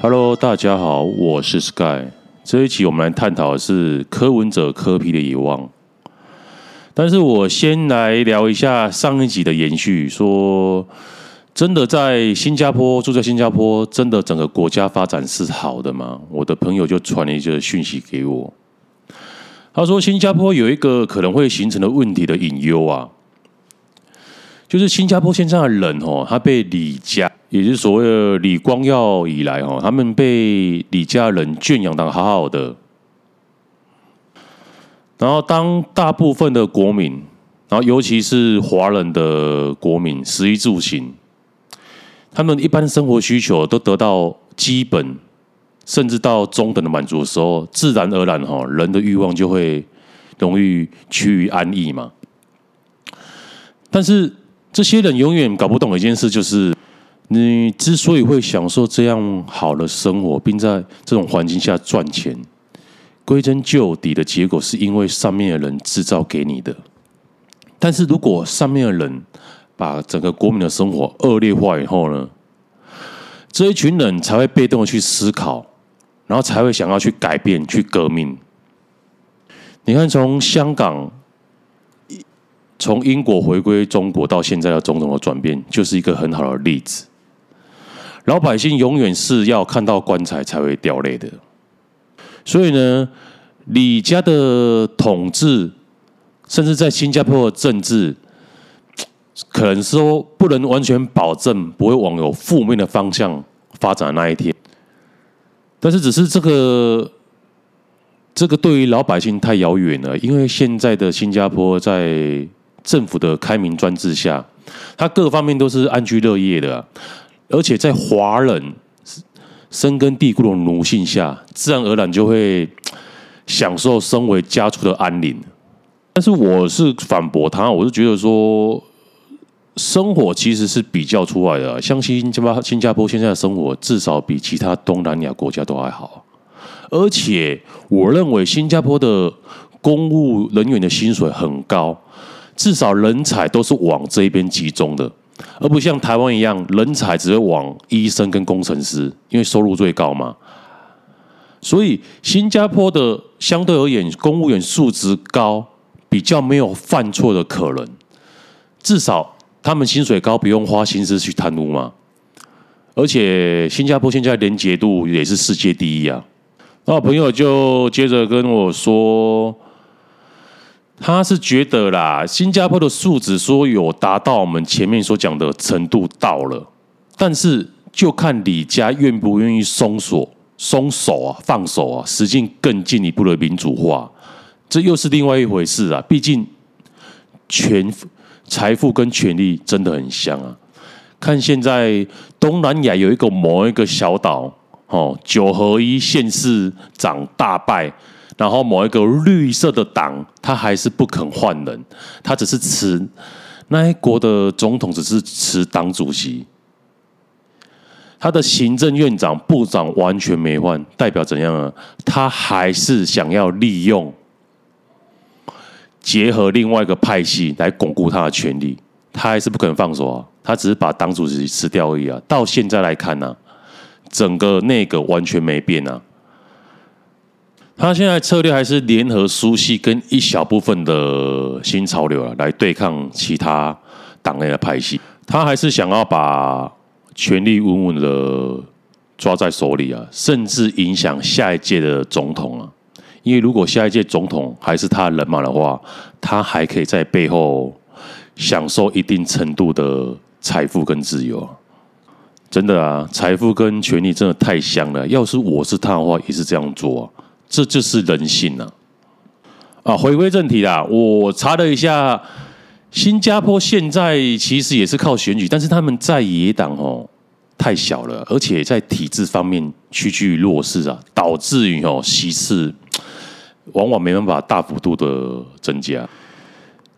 Hello，大家好，我是 Sky。这一期我们来探讨的是柯文哲柯 P 的遗忘。但是我先来聊一下上一集的延续，说真的在新加坡住在新加坡，真的整个国家发展是好的吗？我的朋友就传了一个讯息给我，他说新加坡有一个可能会形成的问题的隐忧啊，就是新加坡现在的人哦，他被李家。也就是所谓的李光耀以来，哈，他们被李家人圈养的好好的。然后，当大部分的国民，然后尤其是华人的国民，食衣住行，他们一般生活需求都得到基本甚至到中等的满足的时候，自然而然，哈，人的欲望就会容易趋于安逸嘛。但是，这些人永远搞不懂一件事，就是。你之所以会享受这样好的生活，并在这种环境下赚钱，归根究底的结果是因为上面的人制造给你的。但是如果上面的人把整个国民的生活恶劣化以后呢，这一群人才会被动的去思考，然后才会想要去改变、去革命。你看，从香港、从英国回归中国到现在的种种的转变，就是一个很好的例子。老百姓永远是要看到棺材才会掉泪的，所以呢，李家的统治，甚至在新加坡的政治，可能说不能完全保证不会往有负面的方向发展的那一天，但是只是这个这个对于老百姓太遥远了，因为现在的新加坡在政府的开明专制下，它各方面都是安居乐业的。而且在华人深根蒂固的奴性下，自然而然就会享受身为家畜的安宁。但是我是反驳他，我是觉得说，生活其实是比较出来的。像新加坡，新加坡现在的生活至少比其他东南亚国家都还好。而且我认为新加坡的公务人员的薪水很高，至少人才都是往这边集中的。而不像台湾一样，人才只会往医生跟工程师，因为收入最高嘛。所以新加坡的相对而言，公务员素质高，比较没有犯错的可能。至少他们薪水高，不用花心思去贪污嘛。而且新加坡现在廉洁度也是世界第一啊。那我朋友就接着跟我说。他是觉得啦，新加坡的素质说有达到我们前面所讲的程度到了，但是就看李家愿不愿意松手、松手啊、放手啊，实现更进一步的民主化，这又是另外一回事啊。毕竟权、财富跟权力真的很像啊。看现在东南亚有一个某一个小岛，哦，九合一县市长大败。然后某一个绿色的党，他还是不肯换人，他只是辞那一国的总统，只是辞党主席，他的行政院长、部长完全没换，代表怎样啊？他还是想要利用结合另外一个派系来巩固他的权力，他还是不肯放手啊！他只是把党主席辞掉而已啊！到现在来看呢、啊，整个内阁完全没变啊！他现在策略还是联合苏系跟一小部分的新潮流啊，来对抗其他党内的派系。他还是想要把权力稳稳的抓在手里啊，甚至影响下一届的总统啊。因为如果下一届总统还是他人马的话，他还可以在背后享受一定程度的财富跟自由。真的啊，财富跟权力真的太香了。要是我是他的话，也是这样做。这就是人性呐！啊，回归正题啦，我查了一下，新加坡现在其实也是靠选举，但是他们在野党哦太小了，而且在体制方面趋居弱势啊，导致于哦席次往往没办法大幅度的增加。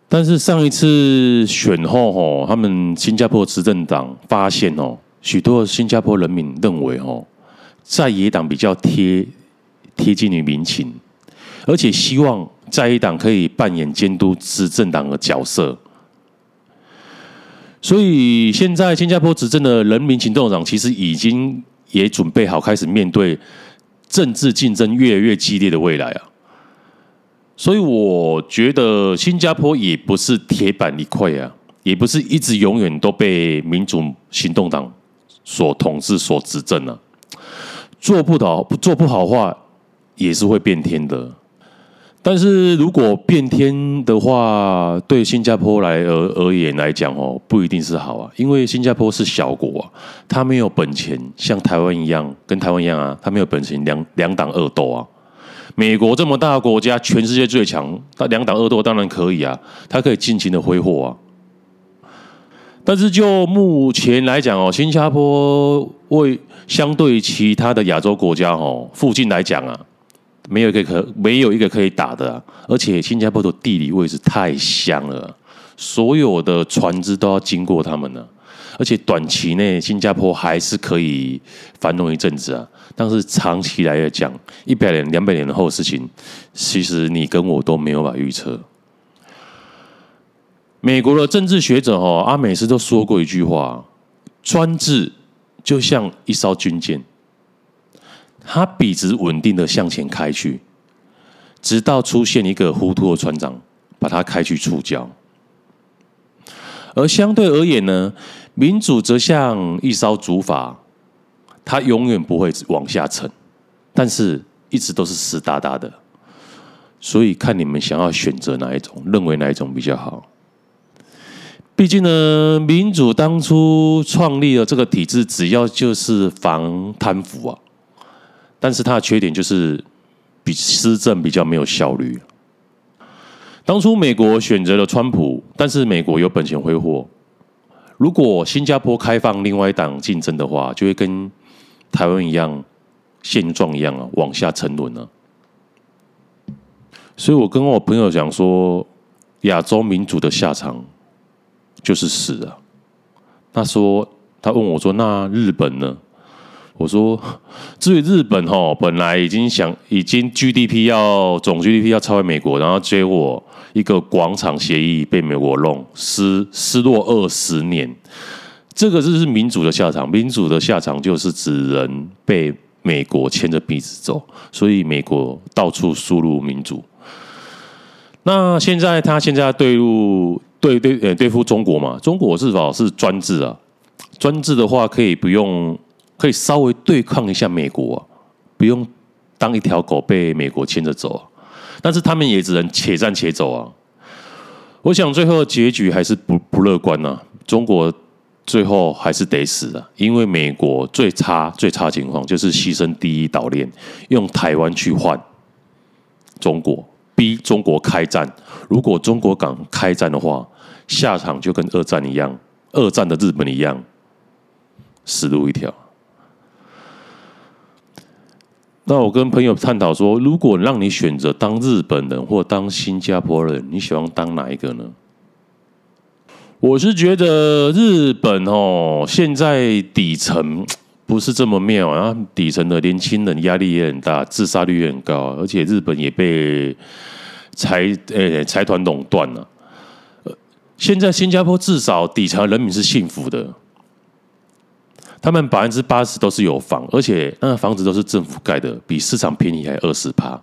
但是上一次选后哦，他们新加坡执政党发现哦，许多新加坡人民认为哦，在野党比较贴。贴近于民情，而且希望在野党可以扮演监督执政党的角色。所以现在新加坡执政的人民行动党其实已经也准备好开始面对政治竞争越来越激烈的未来啊。所以我觉得新加坡也不是铁板一块啊，也不是一直永远都被民主行动党所统治、所执政啊。做不好，做不好话，也是会变天的。但是如果变天的话，对新加坡来而而言来讲哦，不一定是好啊。因为新加坡是小国啊，他没有本钱像台湾一样，跟台湾一样啊，他没有本钱两两党恶斗啊。美国这么大的国家，全世界最强，他两党恶斗当然可以啊，他可以尽情的挥霍啊。但是就目前来讲哦，新加坡为相对其他的亚洲国家哦，附近来讲啊。没有一个可没有一个可以打的啊，而且新加坡的地理位置太香了，所有的船只都要经过他们呢。而且短期内新加坡还是可以繁荣一阵子啊，但是长期来讲，一百年、两百年后的事情，其实你跟我都没有办法预测。美国的政治学者哈阿美斯都说过一句话：专制就像一艘军舰。他笔直稳定的向前开去，直到出现一个糊涂的船长，把他开去触礁。而相对而言呢，民主则像一艘竹筏，它永远不会往下沉，但是一直都是湿哒哒的。所以看你们想要选择哪一种，认为哪一种比较好。毕竟呢，民主当初创立了这个体制，只要就是防贪腐啊。但是它的缺点就是比施政比较没有效率。当初美国选择了川普，但是美国有本钱挥霍。如果新加坡开放另外一党竞争的话，就会跟台湾一样现状一样啊，往下沉沦了。所以我跟我朋友讲说，亚洲民主的下场就是死啊。他说，他问我说，那日本呢？我说，至于日本哈，本来已经想，已经 GDP 要总 GDP 要超越美国，然后结果一个广场协议被美国弄失失落二十年，这个就是民主的下场。民主的下场就是只能被美国牵着鼻子走，所以美国到处输入民主。那现在他现在对入对对呃对付中国嘛？中国至少是专制啊，专制的话可以不用。可以稍微对抗一下美国啊，不用当一条狗被美国牵着走啊，但是他们也只能且战且走啊。我想最后的结局还是不不乐观啊，中国最后还是得死啊，因为美国最差最差情况就是牺牲第一岛链，用台湾去换中国，逼中国开战。如果中国敢开战的话，下场就跟二战一样，二战的日本一样，死路一条。那我跟朋友探讨说，如果让你选择当日本人或当新加坡人，你喜欢当哪一个呢？我是觉得日本哦，现在底层不是这么妙，啊底层的年轻人压力也很大，自杀率也很高，而且日本也被财诶财团垄断了。现在新加坡至少底层人民是幸福的。他们百分之八十都是有房，而且那个房子都是政府盖的，比市场便宜还二十趴。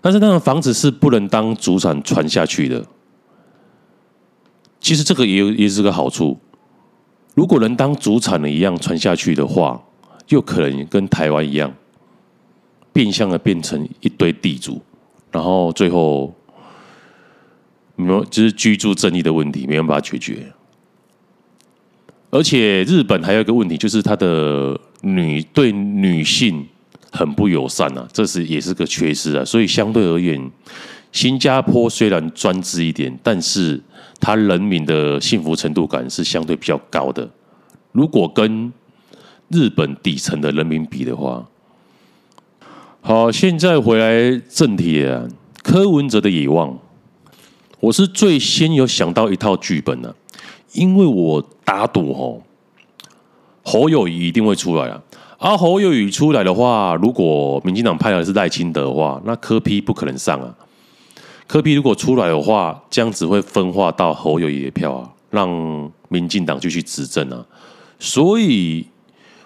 但是那个房子是不能当祖产传下去的。其实这个也有也是个好处，如果能当祖产的一样传下去的话，就可能跟台湾一样，变相的变成一堆地主，然后最后没有就是居住正义的问题没有办法解决。而且日本还有一个问题，就是他的女对女性很不友善啊，这是也是个缺失啊。所以相对而言，新加坡虽然专制一点，但是他人民的幸福程度感是相对比较高的。如果跟日本底层的人民比的话，好，现在回来正题啊，柯文哲的《野望》，我是最先有想到一套剧本呢、啊。因为我打赌吼，侯友宜一定会出来啊！而侯友宜出来的话，如果民进党派的是赖清德的话，那柯批不可能上啊。柯批如果出来的话，这样子会分化到侯友宜的票啊，让民进党继续执政啊。所以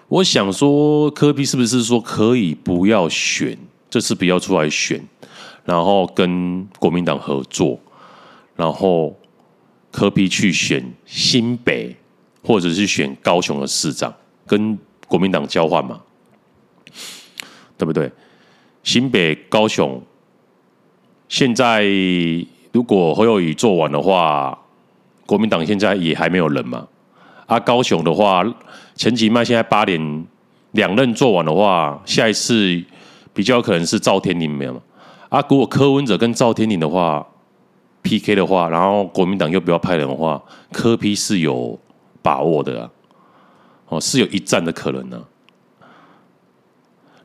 我想说，柯批是不是说可以不要选，这次不要出来选，然后跟国民党合作，然后柯 P 去选新北，或者是选高雄的市长，跟国民党交换嘛，对不对？新北、高雄，现在如果侯友宜做完的话，国民党现在也还没有人嘛。啊，高雄的话，陈吉迈现在八年两任做完的话，下一次比较可能是赵天麟没有嘛。啊，如果柯文哲跟赵天麟的话 PK 的话，然后国民党又不要派人的话，柯 P 是有把握的啊，哦，是有一战的可能呢、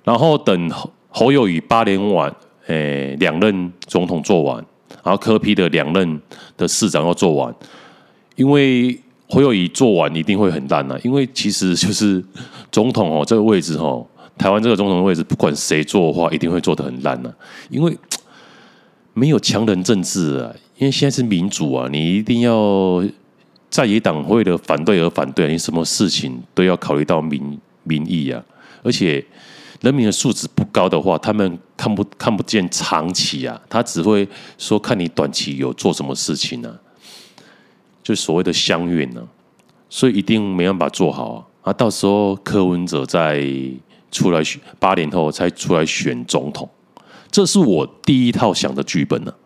然后等。侯友宜八年完，诶、两任总统做完，然后柯 P 的两任的市长要做完，因为侯友宜做完一定会很烂呐、啊，因为其实就是总统哦这个位置哦，台湾这个总统的位置，不管谁做的话，一定会做得很烂呐、啊，因为没有强人政治啊，因为现在是民主啊，你一定要在野党会的反对而反对，你什么事情都要考虑到民民意啊，而且。人民的素质不高的话，他们看不看不见长期啊，他只会说看你短期有做什么事情呢、啊，就所谓的乡愿呢，所以一定没办法做好啊。啊，到时候柯文哲再出来选，八年后才出来选总统，这是我第一套想的剧本呢、啊。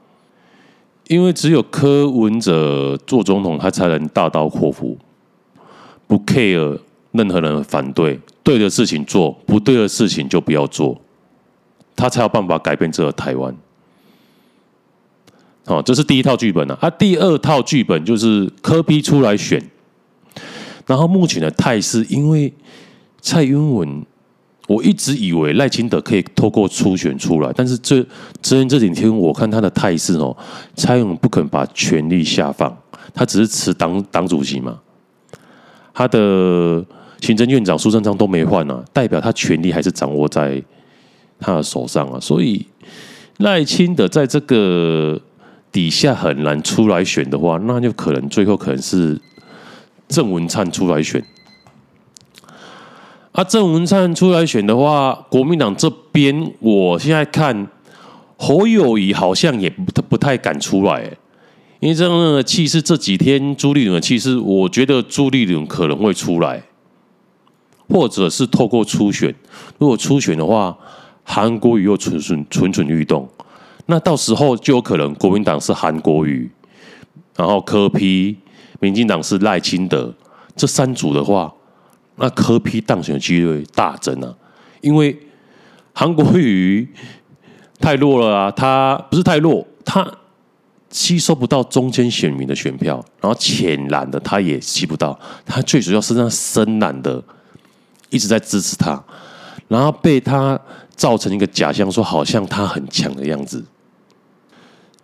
因为只有柯文哲做总统，他才能大刀阔斧，不 care 任何人反对。对的事情做，不对的事情就不要做，他才有办法改变这个台湾。好，这是第一套剧本啊。啊，第二套剧本就是柯 P 出来选，然后目前的态势，因为蔡英文，我一直以为赖清德可以透过初选出来，但是这最近这几天我看他的态势哦，蔡英文不肯把权力下放，他只是辞党党主席嘛，他的。行政院长苏贞昌都没换啊，代表他权力还是掌握在他的手上啊，所以赖清德在这个底下很难出来选的话，那就可能最后可能是郑文灿出来选。啊，郑文灿出来选的话，国民党这边我现在看侯友宜好像也不不太敢出来，因为这样的气势，这几天朱立伦的气势，我觉得朱立伦可能会出来。或者是透过初选，如果初选的话，韩国瑜又蠢蠢蠢蠢欲动，那到时候就有可能国民党是韩国瑜，然后柯批民进党是赖清德，这三组的话，那柯 P 当选的几率大增啊，因为韩国瑜太弱了啊，他不是太弱，他吸收不到中间选民的选票，然后浅蓝的他也吸不到，他最主要是让深蓝的。一直在支持他，然后被他造成一个假象，说好像他很强的样子。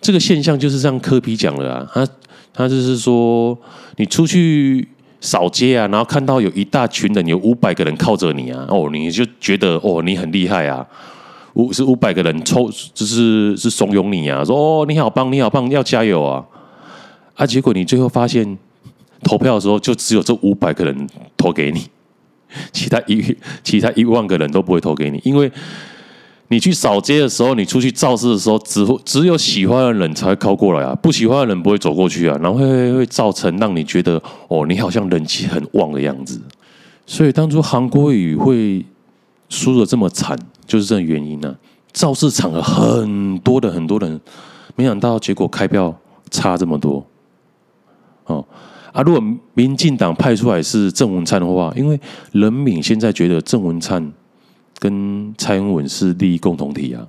这个现象就是这样，柯 P 讲了啊，他他就是说，你出去扫街啊，然后看到有一大群人，有五百个人靠着你啊，哦，你就觉得哦，你很厉害啊，五是五百个人抽，就是是怂恿你啊，说哦，你好棒，你好棒，要加油啊，啊，结果你最后发现投票的时候，就只有这五百个人投给你。其他一其他一万个人都不会投给你，因为你去扫街的时候，你出去造势的时候，只会只有喜欢的人才会靠过来啊，不喜欢的人不会走过去啊，然后会会造成让你觉得哦，你好像人气很旺的样子。所以当初韩国瑜会输得这么惨，就是这个原因呢、啊。造势场合很多的很多人，没想到结果开票差这么多，哦。啊，如果民进党派出来是郑文灿的话，因为人民现在觉得郑文灿跟蔡英文是利益共同体啊，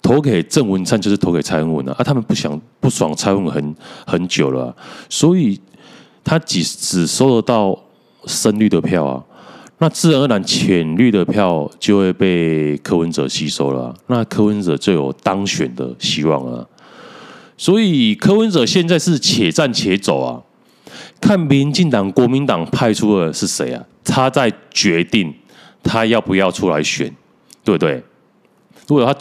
投给郑文灿就是投给蔡英文啊，啊，他们不想不爽蔡英文很很久了，所以他只只收得到深绿的票啊，那自然而然浅绿的票就会被柯文哲吸收了，那柯文哲就有当选的希望了，啊，所以柯文哲现在是且战且走啊。看民进党、国民党派出的是谁啊？他在决定他要不要出来选，对不对？如果他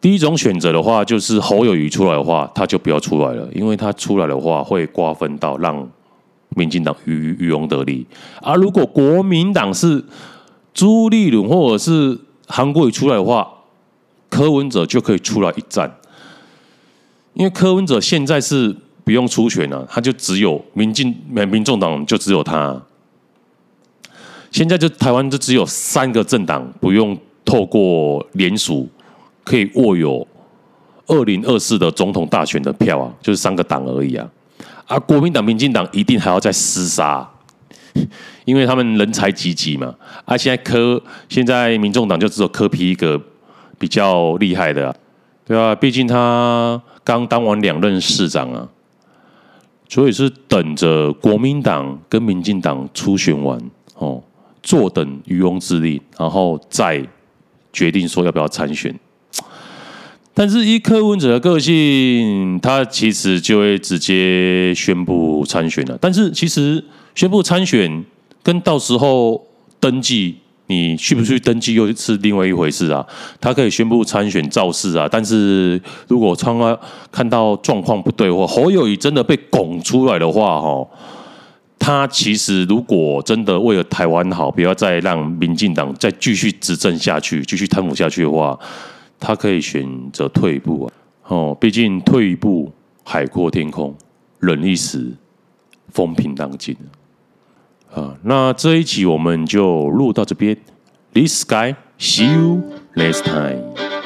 第一种选择的话，就是侯友宜出来的话，他就不要出来了，因为他出来的话会瓜分到让民进党渔渔翁得利。而如果国民党是朱立伦或者是韩国瑜出来的话，柯文哲就可以出来一战。因为柯文哲现在是不用出选了，他就只有民进民民众党就只有他。现在就台湾就只有三个政党不用透过联署，可以握有二零二四的总统大选的票啊，就是三个党而已啊。啊，国民党、民进党一定还要再厮杀，因为他们人才济济嘛。啊，现在柯现在民众党就只有柯 P 一个比较厉害的，啊，对啊，毕竟他刚当完两任市长啊，所以是等着国民党跟民进党初选完哦。坐等渔翁之利，然后再决定说要不要参选。但是以柯文哲的个性，他其实就会直接宣布参选了。但是其实宣布参选跟到时候登记，你去不去登记又是另外一回事啊。他可以宣布参选造势啊，但是如果窗外看到状况不对，或侯友宜真的被拱出来的话，哈。他其实如果真的为了台湾好，不要再让民进党再继续执政下去，继续贪腐下去的话，他可以选择退一步啊。哦，毕竟退一步海阔天空，忍一时风平浪静啊。那这一集我们就录到这边，This guy see you next time。